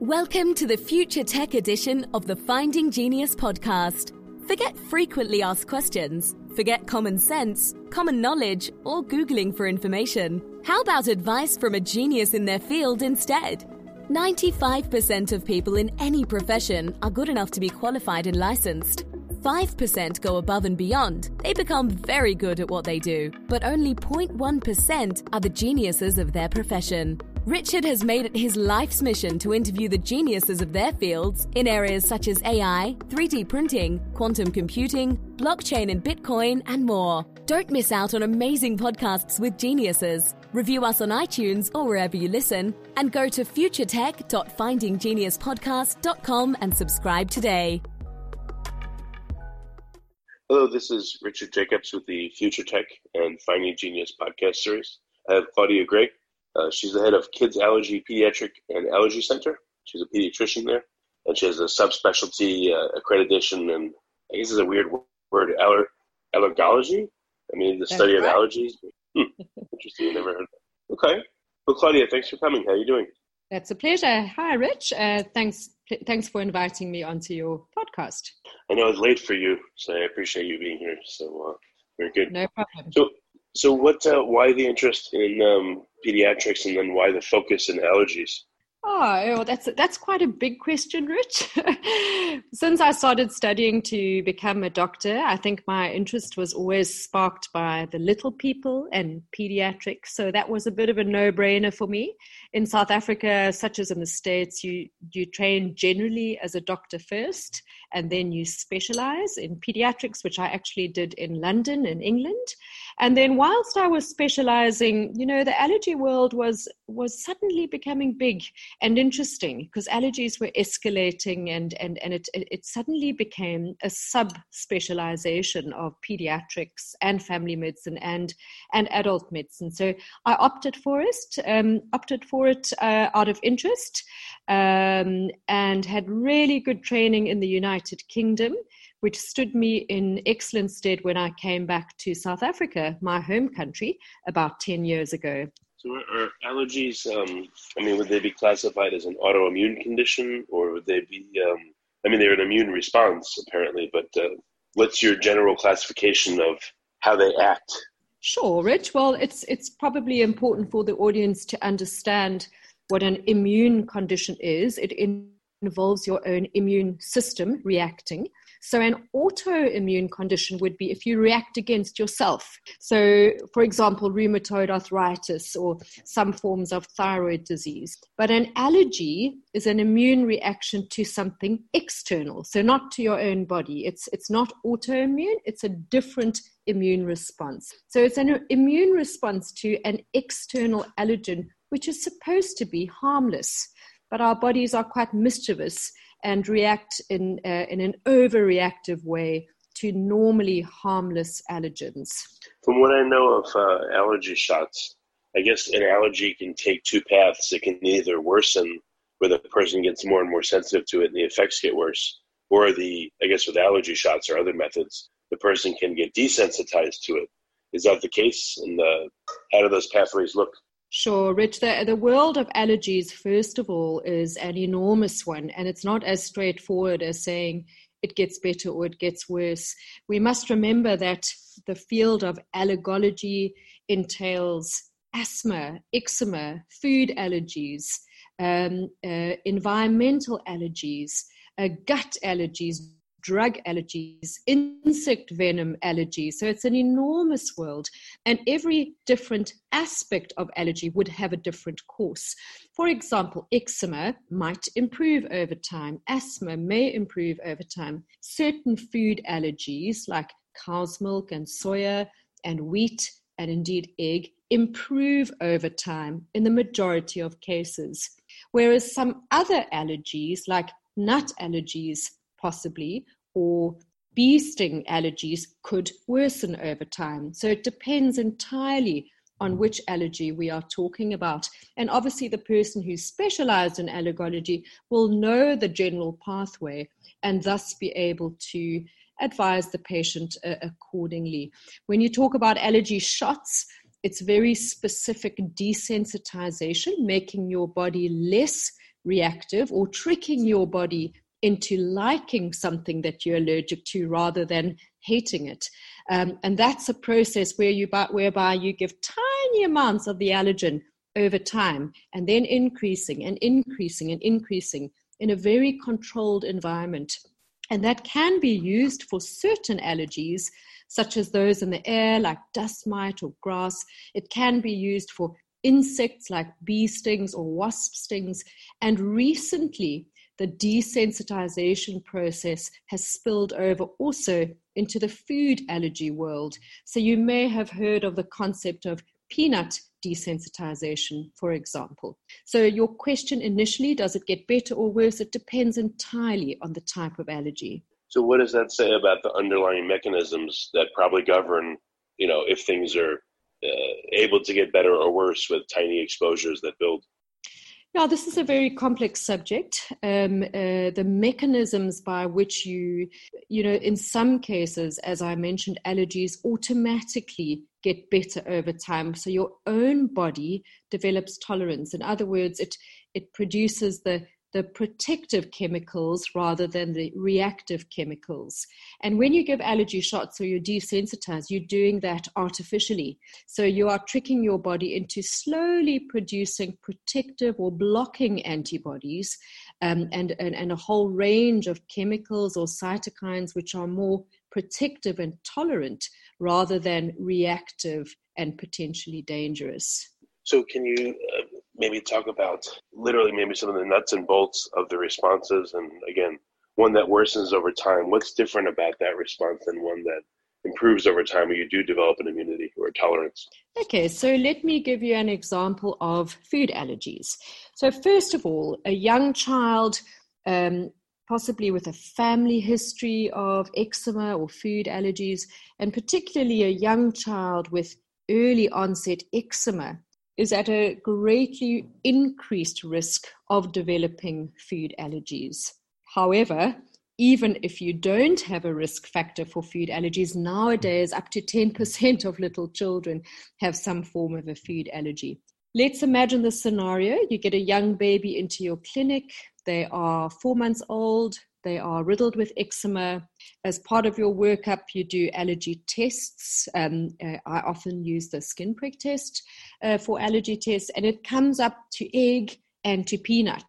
Welcome to the Future Tech edition of the Finding Genius podcast. Forget frequently asked questions, forget common sense, common knowledge, or Googling for information. How about advice from a genius in their field instead? 95% of people in any profession are good enough to be qualified and licensed. 5% go above and beyond. They become very good at what they do, but only 0.1% are the geniuses of their profession. Richard has made it his life's mission to interview the geniuses of their fields in areas such as AI, 3D printing, quantum computing, blockchain and Bitcoin, and more. Don't miss out on amazing podcasts with geniuses. Review us on iTunes or wherever you listen, and go to futuretech.findinggeniuspodcast.com and subscribe today. Hello, this is Richard Jacobs with the Future Tech and Finding Genius podcast series. I have Claudia Gray. Uh, she's the head of Kids Allergy Pediatric and Allergy Center. She's a pediatrician there, and she has a subspecialty uh, accreditation, and I guess it's a weird word, aller- allergology. I mean, the study of allergies. Hmm. Interesting. Never heard. That. Okay. Well, Claudia, thanks for coming. How are you doing? That's a pleasure. Hi, Rich. Uh, thanks. Thanks for inviting me onto your podcast. I know it's late for you, so I appreciate you being here. So uh, very good. No problem. So, so what? Uh, why the interest in um, pediatrics, and then why the focus in allergies? Oh, that's that's quite a big question, Rich. Since I started studying to become a doctor, I think my interest was always sparked by the little people and pediatrics. So that was a bit of a no-brainer for me. In South Africa, such as in the States, you you train generally as a doctor first, and then you specialize in pediatrics, which I actually did in London, in England. And then whilst I was specializing, you know, the allergy world was was suddenly becoming big and interesting because allergies were escalating and and and it it suddenly became a sub specialization of pediatrics and family medicine and and adult medicine. So I opted for it, um, opted for it uh, out of interest, um, and had really good training in the United Kingdom which stood me in excellent stead when I came back to South Africa, my home country, about 10 years ago. So, are allergies, um, I mean, would they be classified as an autoimmune condition or would they be, um, I mean, they're an immune response apparently, but uh, what's your general classification of how they act? Sure, Rich. Well, it's, it's probably important for the audience to understand what an immune condition is. It involves your own immune system reacting. So, an autoimmune condition would be if you react against yourself. So, for example, rheumatoid arthritis or some forms of thyroid disease. But an allergy is an immune reaction to something external, so not to your own body. It's, it's not autoimmune, it's a different immune response. So, it's an immune response to an external allergen, which is supposed to be harmless. But our bodies are quite mischievous and react in, uh, in an overreactive way to normally harmless allergens. From what I know of uh, allergy shots, I guess an allergy can take two paths. It can either worsen, where the person gets more and more sensitive to it and the effects get worse, or the, I guess with allergy shots or other methods, the person can get desensitized to it. Is that the case? And uh, how do those pathways look? Sure, Rich. The, the world of allergies, first of all, is an enormous one, and it's not as straightforward as saying it gets better or it gets worse. We must remember that the field of allergology entails asthma, eczema, food allergies, um, uh, environmental allergies, uh, gut allergies, drug allergies, insect venom allergies. So it's an enormous world. And every different aspect of allergy would have a different course. For example, eczema might improve over time, asthma may improve over time. Certain food allergies, like cow's milk and soya and wheat, and indeed egg, improve over time in the majority of cases. Whereas some other allergies, like nut allergies, possibly, or bee sting allergies could worsen over time. So it depends entirely on which allergy we are talking about. And obviously, the person who's specialized in allergology will know the general pathway and thus be able to advise the patient uh, accordingly. When you talk about allergy shots, it's very specific desensitization, making your body less reactive or tricking your body into liking something that you're allergic to rather than hating it. Um, and that's a process where you, whereby you give tiny amounts of the allergen over time and then increasing and increasing and increasing in a very controlled environment. And that can be used for certain allergies, such as those in the air, like dust mite or grass. It can be used for insects like bee stings or wasp stings. And recently, the desensitization process has spilled over also into the food allergy world. So you may have heard of the concept of peanut desensitization, for example. So, your question initially does it get better or worse? It depends entirely on the type of allergy. So, what does that say about the underlying mechanisms that probably govern, you know, if things are uh, able to get better or worse with tiny exposures that build? Yeah, this is a very complex subject. Um, uh, the mechanisms by which you, you know, in some cases, as I mentioned, allergies automatically get better over time. So your own body develops tolerance. In other words, it it produces the the protective chemicals rather than the reactive chemicals. And when you give allergy shots or you desensitize, you're doing that artificially. So you are tricking your body into slowly producing protective or blocking antibodies um, and, and, and a whole range of chemicals or cytokines which are more protective and tolerant rather than reactive and potentially dangerous. So, can you uh, maybe talk about literally maybe some of the nuts and bolts of the responses and again one that worsens over time. What's different about that response than one that improves over time when you do develop an immunity or a tolerance? Okay so let me give you an example of food allergies. So first of all a young child um, possibly with a family history of eczema or food allergies and particularly a young child with early onset eczema is at a greatly increased risk of developing food allergies. However, even if you don't have a risk factor for food allergies, nowadays up to 10% of little children have some form of a food allergy. Let's imagine the scenario you get a young baby into your clinic, they are four months old, they are riddled with eczema. As part of your workup, you do allergy tests. Um, uh, I often use the skin prick test uh, for allergy tests, and it comes up to egg and to peanut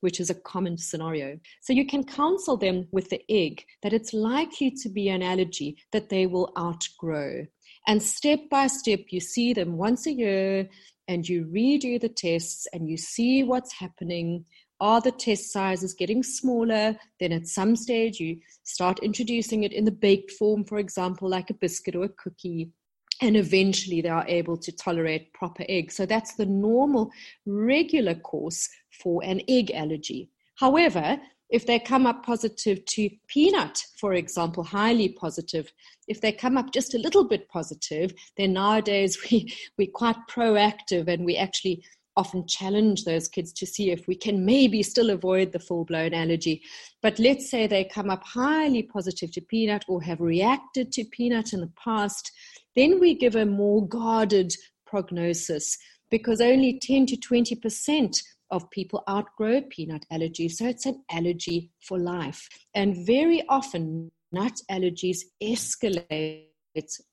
which is a common scenario. So you can counsel them with the egg that it's likely to be an allergy that they will outgrow. And step by step, you see them once a year and you redo the tests and you see what's happening. Are the test sizes getting smaller? Then at some stage, you start introducing it in the baked form, for example, like a biscuit or a cookie. And eventually, they are able to tolerate proper eggs. So that's the normal, regular course for an egg allergy. However, if they come up positive to peanut, for example, highly positive, if they come up just a little bit positive, then nowadays we, we're quite proactive and we actually often challenge those kids to see if we can maybe still avoid the full blown allergy. But let's say they come up highly positive to peanut or have reacted to peanut in the past, then we give a more guarded prognosis because only 10 to 20% of people outgrow peanut allergy. So it's an allergy for life. And very often, nut allergies escalate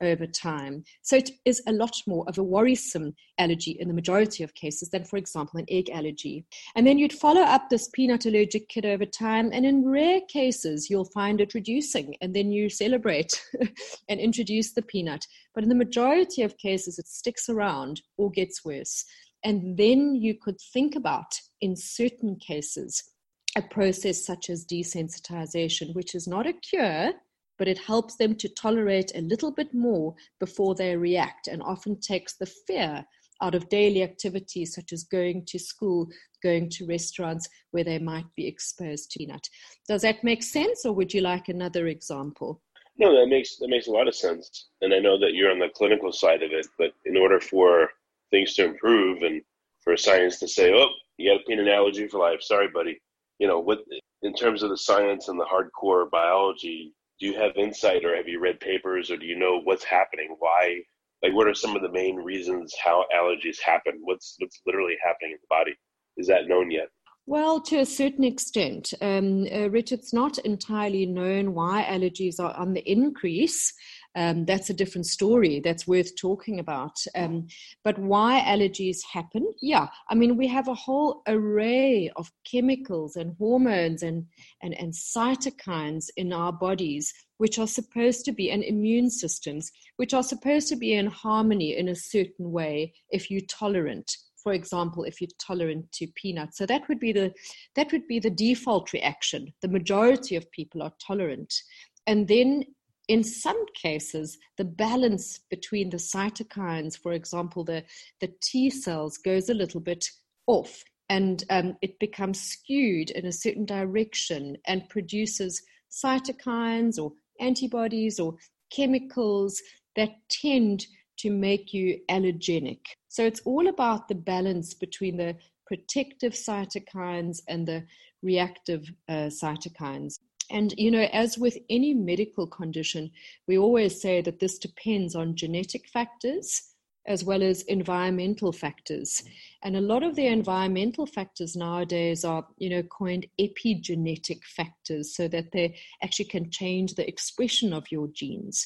over time. So it is a lot more of a worrisome allergy in the majority of cases than, for example, an egg allergy. And then you'd follow up this peanut allergic kid over time, and in rare cases, you'll find it reducing, and then you celebrate and introduce the peanut. But in the majority of cases, it sticks around or gets worse. And then you could think about, in certain cases, a process such as desensitization, which is not a cure, but it helps them to tolerate a little bit more before they react and often takes the fear out of daily activities such as going to school, going to restaurants where they might be exposed to peanut. Does that make sense, or would you like another example? No, that makes that makes a lot of sense. And I know that you're on the clinical side of it, but in order for things to improve and for science to say, "Oh, you got a peanut allergy for life," sorry, buddy. You know, what in terms of the science and the hardcore biology, do you have insight or have you read papers or do you know what's happening? Why like what are some of the main reasons how allergies happen? What's what's literally happening in the body? Is that known yet Well, to a certain extent, um, uh, Rich, it's not entirely known why allergies are on the increase. Um, that's a different story that's worth talking about. Um, but why allergies happen? Yeah, I mean, we have a whole array of chemicals and hormones and, and, and cytokines in our bodies, which are supposed to be, and immune systems, which are supposed to be in harmony in a certain way if you're tolerant for example, if you're tolerant to peanuts. So that would be the that would be the default reaction. The majority of people are tolerant. And then in some cases, the balance between the cytokines, for example, the, the T cells goes a little bit off and um, it becomes skewed in a certain direction and produces cytokines or antibodies or chemicals that tend to make you allergenic. So it's all about the balance between the protective cytokines and the reactive uh, cytokines. And, you know, as with any medical condition, we always say that this depends on genetic factors as well as environmental factors. And a lot of the environmental factors nowadays are, you know, coined epigenetic factors so that they actually can change the expression of your genes.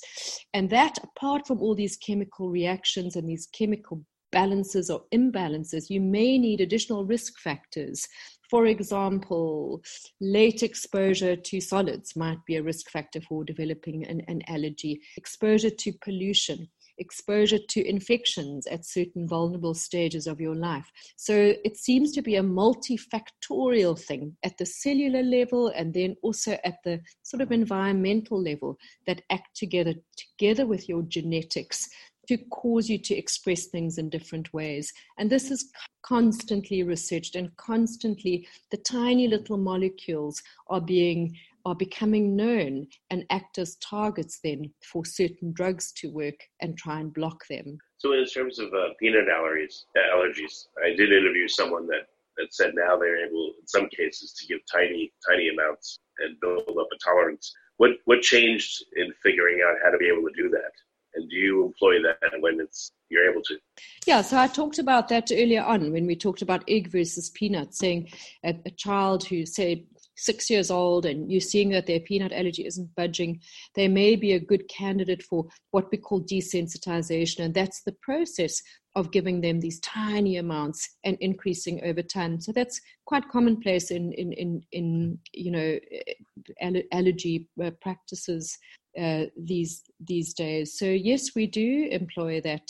And that, apart from all these chemical reactions and these chemical balances or imbalances, you may need additional risk factors. For example, late exposure to solids might be a risk factor for developing an, an allergy, exposure to pollution exposure to infections at certain vulnerable stages of your life. So it seems to be a multifactorial thing at the cellular level and then also at the sort of environmental level that act together together with your genetics to cause you to express things in different ways. And this is constantly researched and constantly the tiny little molecules are being are becoming known and act as targets then for certain drugs to work and try and block them. So, in terms of uh, peanut allergies, uh, allergies, I did interview someone that, that said now they're able, in some cases, to give tiny, tiny amounts and build up a tolerance. What what changed in figuring out how to be able to do that? And do you employ that when it's you're able to? Yeah, so I talked about that earlier on when we talked about egg versus peanut, saying a, a child who say six years old and you're seeing that their peanut allergy isn't budging, they may be a good candidate for what we call desensitization. And that's the process of giving them these tiny amounts and increasing over time. So that's quite commonplace in, in, in, in you know, allergy uh, practices uh, these, these days. So yes, we do employ that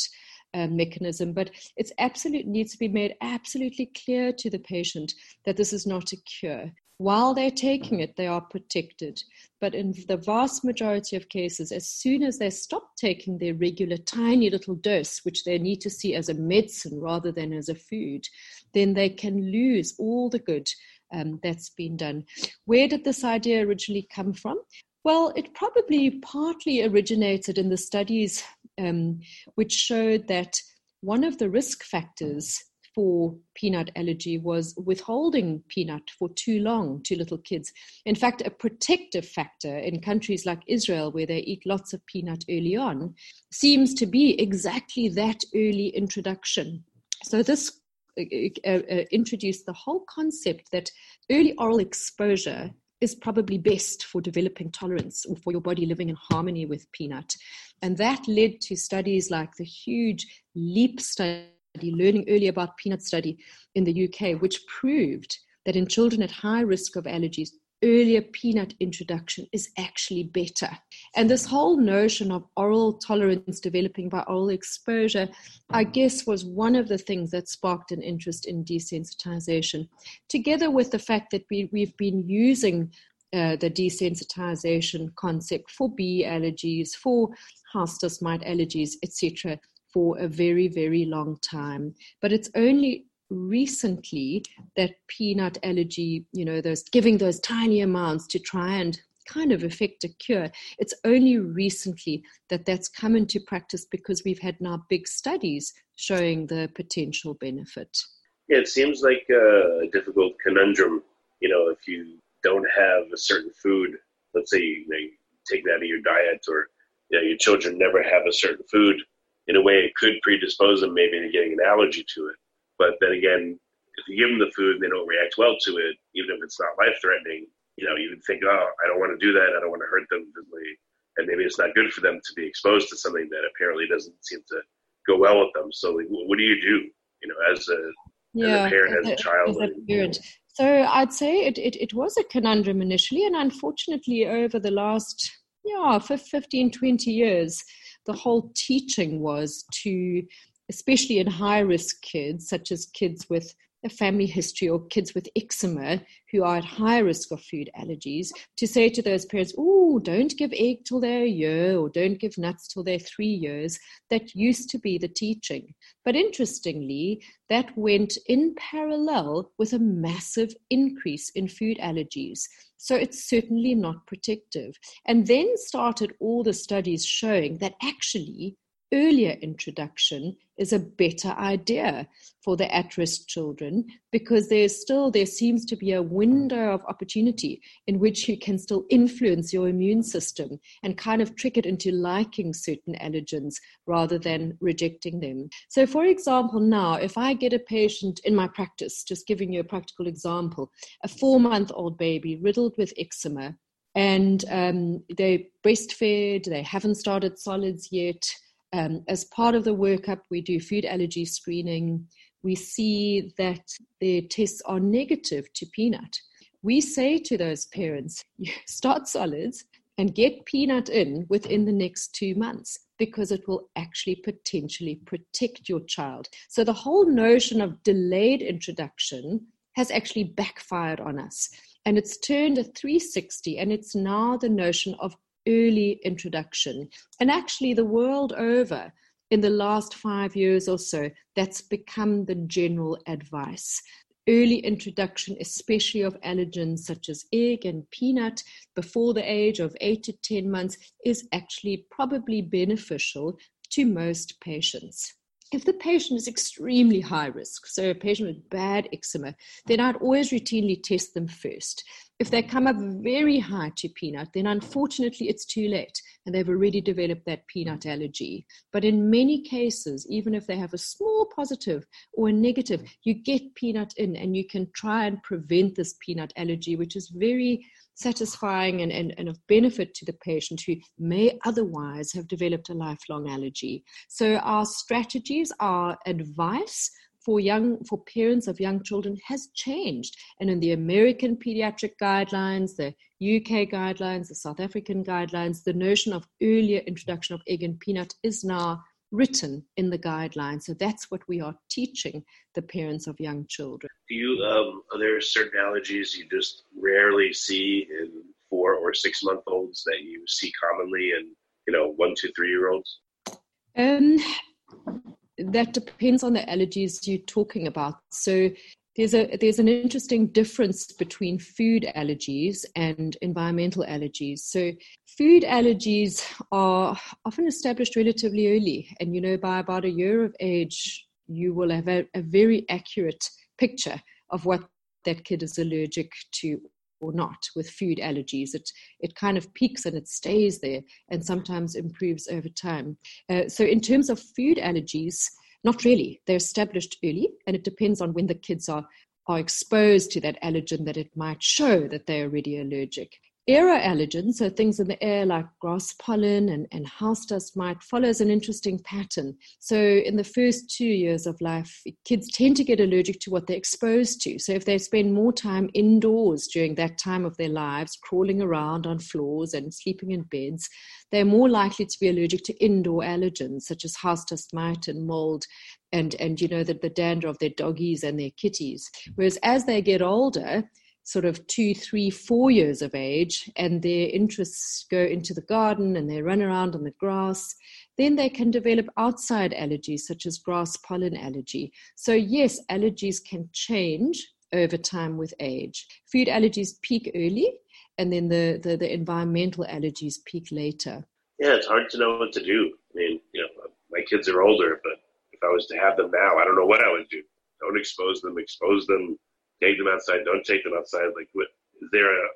uh, mechanism, but it's absolute needs to be made absolutely clear to the patient that this is not a cure. While they're taking it, they are protected. But in the vast majority of cases, as soon as they stop taking their regular tiny little dose, which they need to see as a medicine rather than as a food, then they can lose all the good um, that's been done. Where did this idea originally come from? Well, it probably partly originated in the studies um, which showed that one of the risk factors for peanut allergy was withholding peanut for too long to little kids. In fact, a protective factor in countries like Israel, where they eat lots of peanut early on, seems to be exactly that early introduction. So, this uh, uh, uh introduced the whole concept that early oral exposure is probably best for developing tolerance or for your body living in harmony with peanut. And that led to studies like the huge LEAP study, learning early about peanut study in the UK, which proved that in children at high risk of allergies, earlier peanut introduction is actually better. And this whole notion of oral tolerance developing by oral exposure, I guess, was one of the things that sparked an interest in desensitization, together with the fact that we, we've been using uh, the desensitization concept for bee allergies, for house dust mite allergies, etc., for a very, very long time. But it's only recently that peanut allergy, you know, those giving those tiny amounts to try and kind of effect a cure. It's only recently that that's come into practice because we've had now big studies showing the potential benefit. Yeah, it seems like a difficult conundrum. You know, if you don't have a certain food, let's say you, know, you take that out of your diet, or you know, your children never have a certain food. In a way, it could predispose them maybe to getting an allergy to it. But then again, if you give them the food and they don't react well to it, even if it's not life threatening, you know, you would think, oh, I don't want to do that. I don't want to hurt them physically. And maybe it's not good for them to be exposed to something that apparently doesn't seem to go well with them. So, like, what do you do, you know, as a, yeah, as a parent, as a, child? As a parent. So I'd say it, it, it was a conundrum initially, and unfortunately, over the last yeah 15, 20 years, the whole teaching was to, especially in high risk kids, such as kids with a family history or kids with eczema who are at high risk of food allergies to say to those parents, oh, don't give egg till they're a year or don't give nuts till they're three years. That used to be the teaching. But interestingly, that went in parallel with a massive increase in food allergies. So it's certainly not protective. And then started all the studies showing that actually earlier introduction is a better idea for the at-risk children because there's still there seems to be a window of opportunity in which you can still influence your immune system and kind of trick it into liking certain allergens rather than rejecting them. So for example now if i get a patient in my practice just giving you a practical example a four month old baby riddled with eczema and um, they breastfed they haven't started solids yet um, as part of the workup, we do food allergy screening. We see that their tests are negative to peanut. We say to those parents, start solids and get peanut in within the next two months because it will actually potentially protect your child. So the whole notion of delayed introduction has actually backfired on us. And it's turned a 360, and it's now the notion of early introduction. And actually, the world over, in the last five years or so, that's become the general advice. Early introduction, especially of allergens such as egg and peanut, before the age of eight to 10 months, is actually probably beneficial to most patients. If the patient is extremely high risk, so a patient with bad eczema, then I'd always routinely test them first. If they come up very high to peanut, then unfortunately it's too late and they've already developed that peanut allergy. But in many cases, even if they have a small positive or a negative, you get peanut in and you can try and prevent this peanut allergy, which is very satisfying and, and, and of benefit to the patient who may otherwise have developed a lifelong allergy. So, our strategies, our advice for young for parents of young children has changed and in the american pediatric guidelines the uk guidelines the south african guidelines the notion of earlier introduction of egg and peanut is now written in the guidelines. So that's what we are teaching the parents of young children. Do you, um, are there certain allergies you just rarely see in four or six month olds that you see commonly in, you know, one, two, three year olds? Um, that depends on the allergies you're talking about. So there's a there's an interesting difference between food allergies and environmental allergies so food allergies are often established relatively early and you know by about a year of age you will have a, a very accurate picture of what that kid is allergic to or not with food allergies. It it kind of peaks and it stays there, and sometimes improves over time. Uh, so in terms of food allergies, not really. They're established early, and it depends on when the kids are, are exposed to that allergen that it might show that they're already allergic. Aeroallergens, so things in the air like grass pollen and, and house dust mite, follows an interesting pattern. So, in the first two years of life, kids tend to get allergic to what they're exposed to. So, if they spend more time indoors during that time of their lives, crawling around on floors and sleeping in beds, they're more likely to be allergic to indoor allergens such as house dust mite and mold and, and you know, the, the dander of their doggies and their kitties. Whereas as they get older, sort of two, three, four years of age, and their interests go into the garden and they run around on the grass, then they can develop outside allergies such as grass pollen allergy. So, yes, allergies can change over time with age. Food allergies peak early, and then the, the, the environmental allergies peak later. Yeah, it's hard to know what to do. I mean, you know, uh, my kids are older, but if I was to have them now, I don't know what I would do. Don't expose them, expose them take them outside, don't take them outside. Like, what is there a?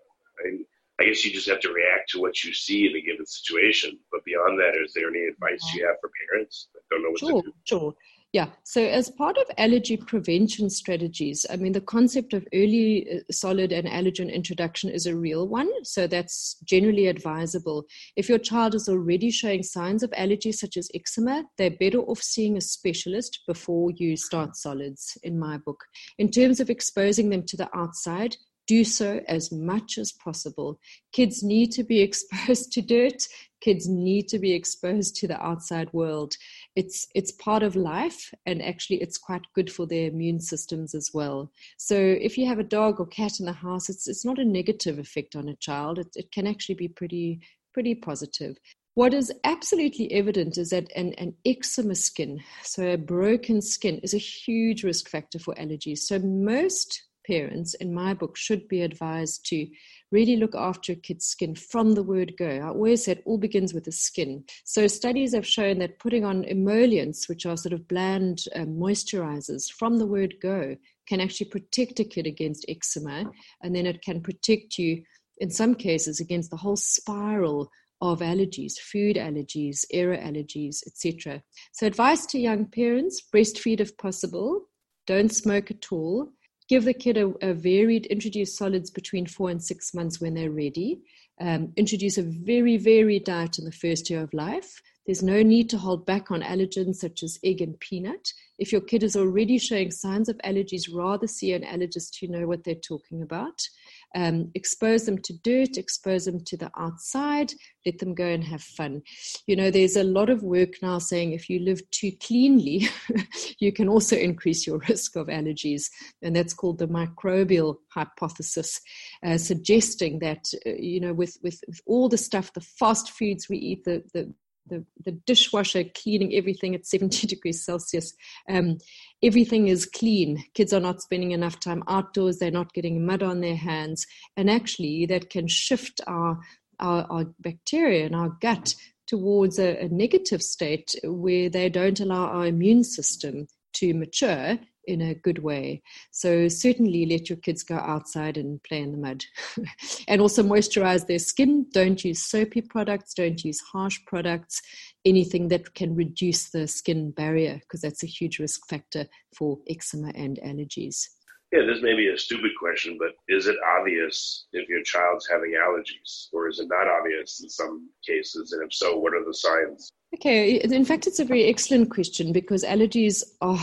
I, I guess you just have to react to what you see in a given situation. But beyond that, is there any advice uh-huh. you have for parents that don't know what sure, to do? Sure, Sure. Yeah, so as part of allergy prevention strategies, I mean, the concept of early uh, solid and allergen introduction is a real one. So that's generally advisable. If your child is already showing signs of allergy, such as eczema, they're better off seeing a specialist before you start solids, in my book. In terms of exposing them to the outside, do so as much as possible. Kids need to be exposed to dirt. Kids need to be exposed to the outside world. It's it's part of life, and actually, it's quite good for their immune systems as well. So, if you have a dog or cat in the house, it's it's not a negative effect on a child. It, it can actually be pretty pretty positive. What is absolutely evident is that an, an eczema skin, so a broken skin, is a huge risk factor for allergies. So most parents in my book should be advised to really look after a kid's skin from the word go. I always said all begins with the skin. So studies have shown that putting on emollients, which are sort of bland uh, moisturizers, from the word go can actually protect a kid against eczema, and then it can protect you in some cases against the whole spiral of allergies, food allergies, air allergies, etc. So, advice to young parents breastfeed if possible, don't smoke at all, give the kid a, a, varied, introduce solids between four and six months when they're ready. Um, introduce a very varied diet in the first year of life. There's no need to hold back on allergens such as egg and peanut. If your kid is already showing signs of allergies, rather see an allergist who know what they're talking about. Um, expose them to dirt, expose them to the outside, let them go and have fun. You know, there's a lot of work now saying if you live too cleanly, you can also increase your risk of allergies. And that's called the microbial hypothesis, uh, suggesting that, uh, you know, with, with, with all the stuff, the fast foods we eat, the, the the, the dishwasher cleaning everything at 70 degrees Celsius. Um, everything is clean. Kids are not spending enough time outdoors. They're not getting mud on their hands. And actually, that can shift our, our, our bacteria and our gut towards a, a negative state where they don't allow our immune system to mature in a good way. So certainly let your kids go outside and play in the mud. and also moisturize their skin. Don't use soapy products, don't use harsh products, anything that can reduce the skin barrier because that's a huge risk factor for eczema and allergies. Yeah, this may be a stupid question, but is it obvious if your child's having allergies, or is it not obvious in some cases? And if so, what are the signs? Okay, in fact, it's a very excellent question because allergies are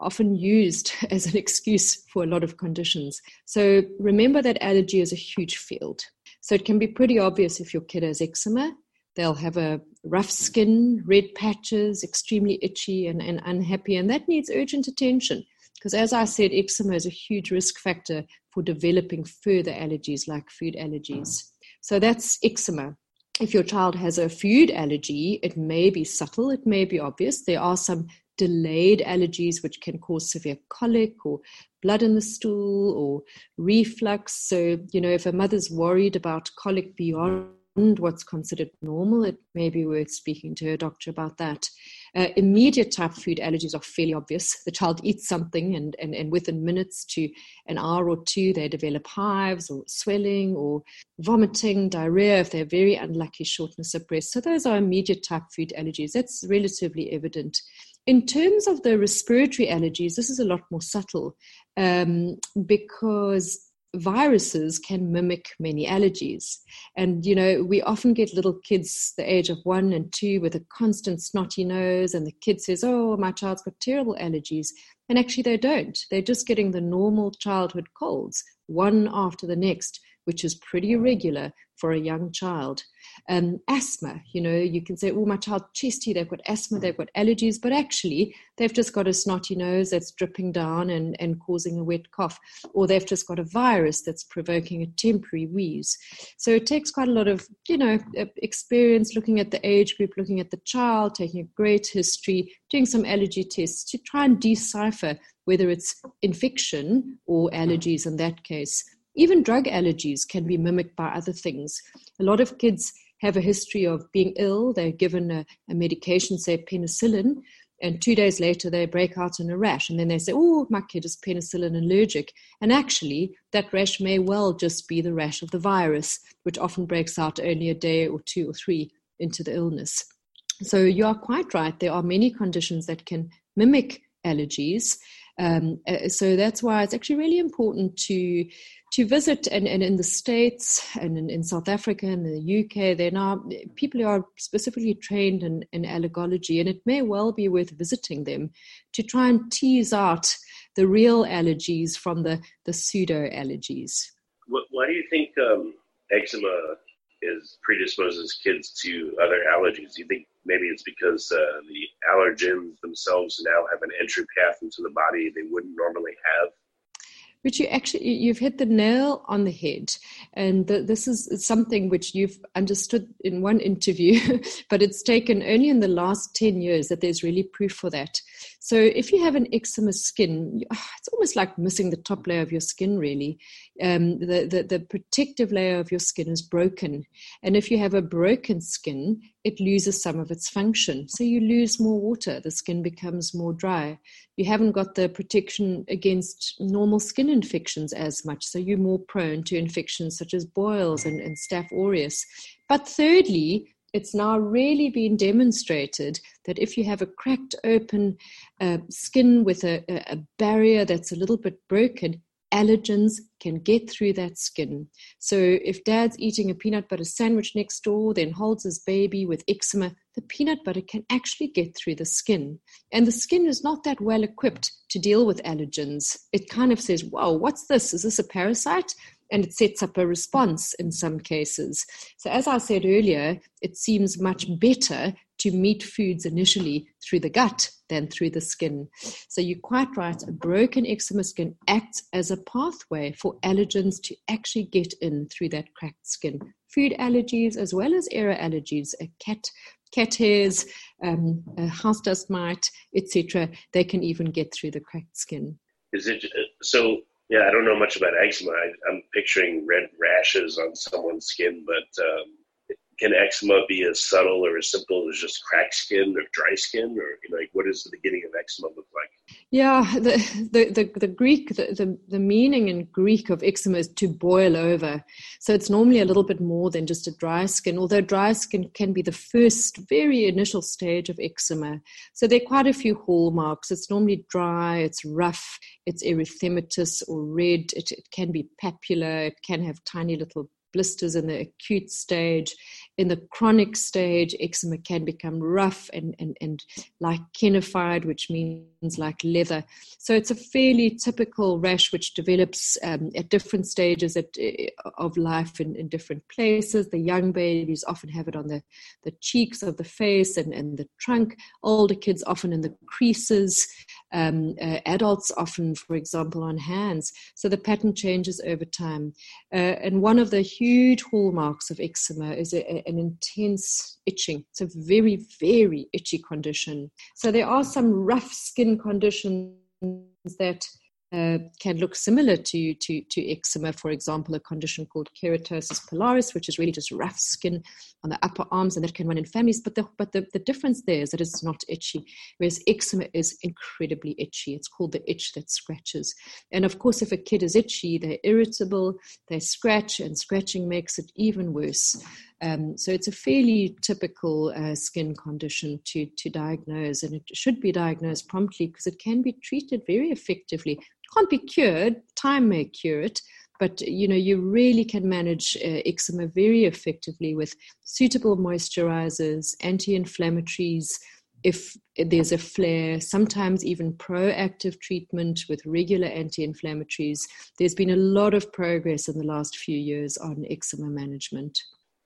often used as an excuse for a lot of conditions. So remember that allergy is a huge field. So it can be pretty obvious if your kid has eczema. They'll have a rough skin, red patches, extremely itchy and, and unhappy, and that needs urgent attention. Because as I said, eczema is a huge risk factor for developing further allergies like food allergies. So that's eczema. If your child has a food allergy, it may be subtle, it may be obvious. There are some delayed allergies which can cause severe colic or blood in the stool or reflux. So, you know, if a mother's worried about colic beyond what's considered normal, it may be worth speaking to a doctor about that. Uh, immediate type food allergies are fairly obvious. The child eats something, and, and, and within minutes to an hour or two, they develop hives or swelling or vomiting, diarrhea, if they're very unlucky, shortness of breath. So, those are immediate type food allergies. That's relatively evident. In terms of the respiratory allergies, this is a lot more subtle um, because viruses can mimic many allergies. And, you know, we often get little kids the age of one and two with a constant snotty nose, and the kid says, Oh, my child's got terrible allergies. And actually, they don't. They're just getting the normal childhood colds, one after the next, which is pretty regular for a young child. Um, asthma, you know, you can say, oh, my child chesty, they've got asthma, they've got allergies, but actually they've just got a snotty nose that's dripping down and, and causing a wet cough, or they've just got a virus that's provoking a temporary wheeze. So it takes quite a lot of, you know, experience looking at the age group, looking at the child, taking a great history, doing some allergy tests to try and decipher whether it's infection or allergies in that case. Even drug allergies can be mimicked by other things. A lot of kids have a history of being ill. They're given a, a medication, say penicillin, and two days later they break out in a rash. And then they say, Oh, my kid is penicillin allergic. And actually, that rash may well just be the rash of the virus, which often breaks out only a day or two or three into the illness. So you are quite right. There are many conditions that can mimic allergies. Um, uh, so that's why it's actually really important to to visit and, and in the states and in, in, south africa and the uk there are people who are specifically trained in, in allergology and it may well be worth visiting them to try and tease out the real allergies from the, the pseudo allergies. Why do you think um, eczema is predisposes kids to other allergies? Do you think maybe it's because uh, the allergens themselves now have an entry path into the body they wouldn't normally have which you actually you've hit the nail on the head. And the, this is something which you've understood in one interview but it's taken only in the last 10 years that there's really proof for that so if you have an eczema skin ah, it's almost like missing the top layer of your skin really. Um, the, the, the protective layer of your skin is broken. And if you have a broken skin it loses some of its function. So you lose more water. The skin becomes more dry. You haven't got the protection against normal skin infections as much, so you're more prone to infections such as boils and, and staph aureus. But thirdly, it's now really been demonstrated that if you have a cracked open uh, skin with a, a, barrier that's a little bit broken, allergens can get through that skin. So if dad's eating a peanut butter sandwich next door, then holds his baby with eczema, the peanut butter can actually get through the skin. And the skin is not that well equipped to deal with allergens. It kind of says, Whoa, what's this? Is this a parasite? And it sets up a response in some cases. So, as I said earlier, it seems much better to meet foods initially through the gut than through the skin. So you're quite right. A broken eczema skin acts as a pathway for allergens to actually get in through that cracked skin. Food allergies as well as air allergies, a cat cat hairs, um, house dust mite, etc. They can even get through the cracked skin. Is it so? Yeah, I don't know much about eczema. I, am picturing red rashes on someone's skin, but um, can eczema be as subtle or as simple as just cracked skin or dry skin? Or like what does the beginning of eczema look like? Yeah the the the, the greek the, the, the meaning in greek of eczema is to boil over. So it's normally a little bit more than just a dry skin although dry skin can be the first very initial stage of eczema. So there are quite a few hallmarks. It's normally dry it's rough it's erythematous or red it, it can be papular it can have tiny little blisters in the acute stage. In the chronic stage, eczema can become rough and, and, and like lichenified, which means like leather. So it's a fairly typical rash which develops um, at different stages at, uh, of life in, in different places. The young babies often have it on the, the cheeks of the face and, and the trunk. Older kids often in the creases. Um, uh, adults often, for example, on hands. So the pattern changes over time. Uh, and one of the huge hallmarks of eczema is a, a, an intense itching. It's a very, very itchy condition. So there are some rough skin conditions that uh, can look similar to, to, to eczema, for example, a condition called keratosis pilaris, which is really just rough skin on the upper arms, and that can run in families. But the, but the, the difference there is that it's not itchy, whereas eczema is incredibly itchy. It's called the itch that scratches. And of course, if a kid is itchy, they're irritable, they scratch, and scratching makes it even worse. Um, so it's a fairly typical uh, skin condition to, to diagnose, and it should be diagnosed promptly because it can be treated very effectively. It can't be cured, time may cure it, but you know you really can manage uh, eczema very effectively with suitable moisturizers, anti-inflammatories. If there's a flare, sometimes even proactive treatment with regular anti inflammatories. There's been a lot of progress in the last few years on eczema management.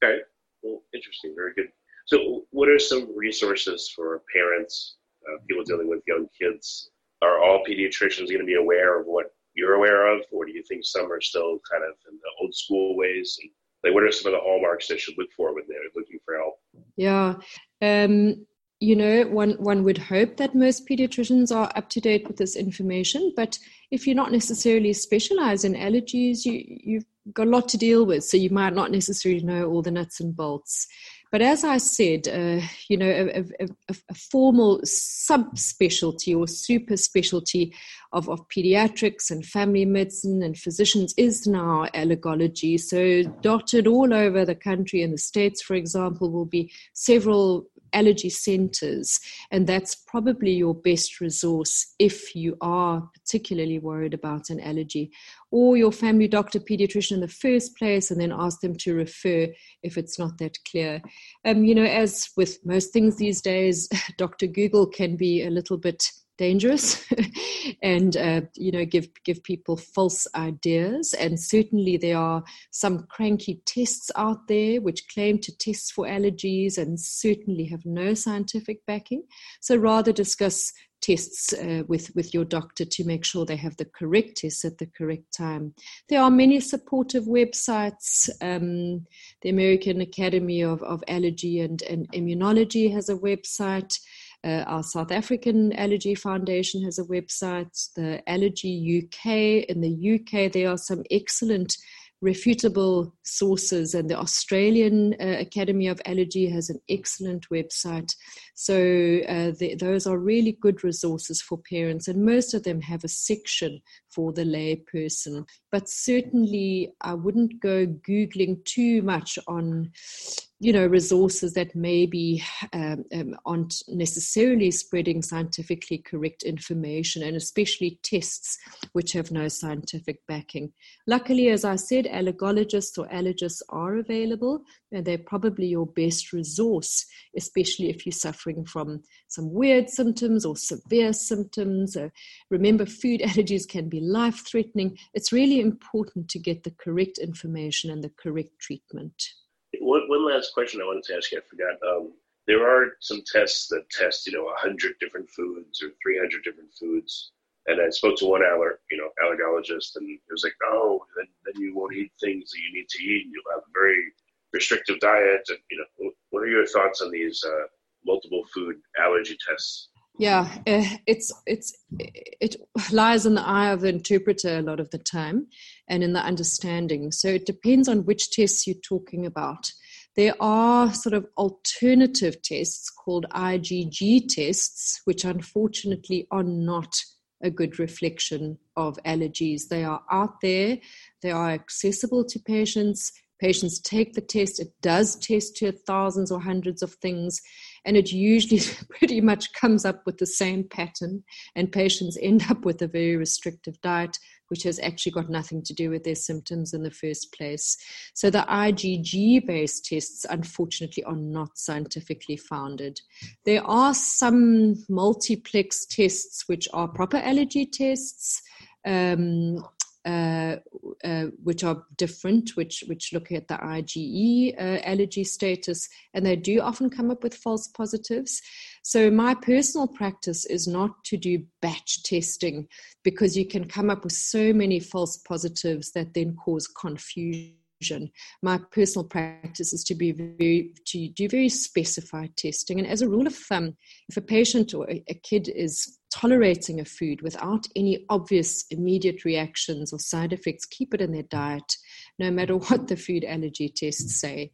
Okay. Well, interesting. Very good. So, what are some resources for parents, uh, people dealing with young kids? Are all pediatricians going to be aware of what you're aware of, or do you think some are still kind of in the old school ways? And like, what are some of the hallmarks they should look for when they're looking for help? Yeah. Um, you know, one one would hope that most pediatricians are up to date with this information, but if you're not necessarily specialized in allergies, you you've got a lot to deal with, so you might not necessarily know all the nuts and bolts. But as I said, uh, you know, a, a, a, formal subspecialty or super specialty of, of pediatrics and family medicine and physicians is now allergology. So, dotted all over the country in the States, for example, will be several allergy centers, and that's probably your best resource if you are particularly worried about an allergy, or your family doctor, pediatrician in the first place, and then ask them to refer if it's not that clear. Um, you know, as with most things these days, Dr. Google can be a little bit dangerous and uh, you know give give people false ideas and certainly there are some cranky tests out there which claim to test for allergies and certainly have no scientific backing so rather discuss tests uh, with with your doctor to make sure they have the correct tests at the correct time. There are many supportive websites. Um, the American Academy of, of Allergy and, and Immunology has a website. Uh, our South African Allergy Foundation has a website. The Allergy UK in the UK, there are some excellent refutable sources, and the Australian uh, Academy of Allergy has an excellent website. So, uh, the, those are really good resources for parents, and most of them have a section for the lay person. But certainly, I wouldn't go Googling too much on you know resources that maybe um, um, aren't necessarily spreading scientifically correct information and especially tests which have no scientific backing luckily as i said allergologists or allergists are available and they're probably your best resource especially if you're suffering from some weird symptoms or severe symptoms uh, remember food allergies can be life threatening it's really important to get the correct information and the correct treatment one, one last question I wanted to ask you, I forgot. Um, there are some tests that test, you know, 100 different foods or 300 different foods. And I spoke to one aller, you know, allergologist, and it was like, oh, then, then you won't eat things that you need to eat, and you'll have a very restrictive diet. And, you know, what are your thoughts on these uh, multiple food allergy tests? yeah uh, it's it's it lies in the eye of the interpreter a lot of the time and in the understanding. So it depends on which tests you're talking about. There are sort of alternative tests called igg tests which unfortunately are not a good reflection of allergies. They are out there. They are accessible to patients. Patients take the test. It does test to thousands or hundreds of things and it usually pretty much comes up with the same pattern and patients end up with a very restrictive diet which has actually got nothing to do with their symptoms in the first place. So the igg based tests unfortunately are not scientifically founded. There are some multiplex tests which are proper allergy tests um, uh, uh, which are different, which which look at the IgE uh, allergy status, and they do often come up with false positives. So my personal practice is not to do batch testing because you can come up with so many false positives that then cause confusion my personal practice is to be very to do very specified testing. And as a rule of thumb if a patient or a kid is tolerating a food without any obvious immediate reactions or side effects keep it in their diet no matter what the food allergy tests say.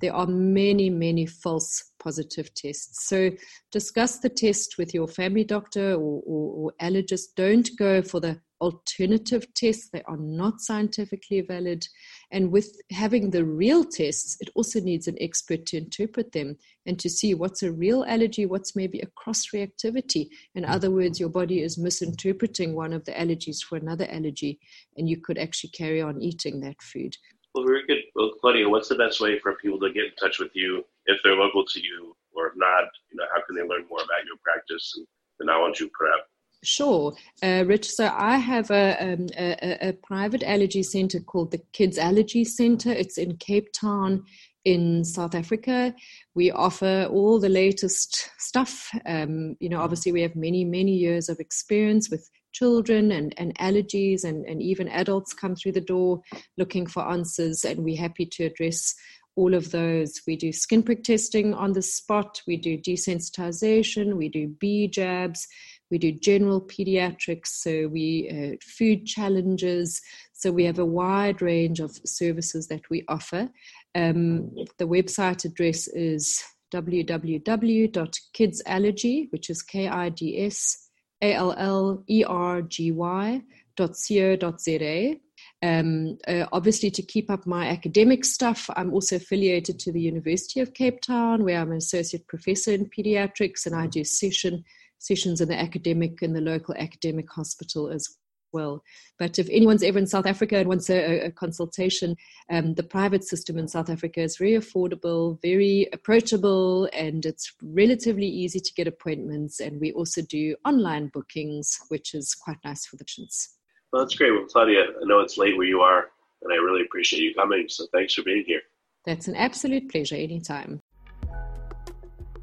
There are many many false positive tests. So discuss the test with your family doctor or, or, or allergist. Don't go for the alternative tests. They are not scientifically valid. And with having the real tests, it also needs an expert to interpret them and to see what's a real allergy, what's maybe a cross reactivity. In mm. other words, your body is misinterpreting one of the allergies for another allergy, and you could actually carry on eating that food. Well, very good. Well, Claudia, what's the best way for people to get in touch with you if they're local to you, or if not, you know, how can they learn more about your practice and the knowledge you put out? Sure, uh, Rich. So I have a, um, a, a, private allergy center called the Kids Allergy Center. It's in Cape Town in South Africa. We offer all the latest stuff. Um, you know, obviously, we have many, many years of experience with children and, and allergies, and, and even adults come through the door looking for answers, and we're happy to address all of those. We do skin prick testing on the spot, we do desensitization, we do bee jabs we do general pediatrics, so we uh, food challenges. So we have a wide range of services that we offer. Um, the website address is www.kidsallergy, which is K I D S A L L E R G Y dot co. Um, uh, obviously, to keep up my academic stuff, I'm also affiliated to the University of Cape Town, where I'm an associate professor in pediatrics, and I do session sessions in the academic in the local academic hospital as well. But if anyone's ever in South Africa and wants a, a consultation, um, the private system in South Africa is very affordable, very approachable, and it's relatively easy to get appointments. And we also do online bookings, which is quite nice for the patients. Well, that's great. Well, Claudia, I know it's late where you are, and I really appreciate you coming. So thanks for being here. That's an absolute pleasure anytime.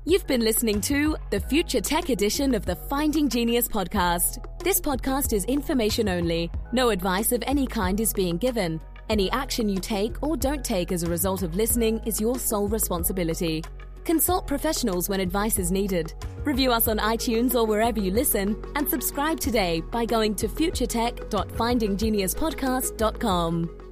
You've been listening to the Future Tech edition of the Finding Genius podcast. This podcast is information only. No advice of any kind is being given. Any action you take or don't take as a result of listening is your sole responsibility. Consult professionals when advice is needed. Review us on iTunes or wherever you listen, and subscribe today by going to futuretech.findinggeniuspodcast.com.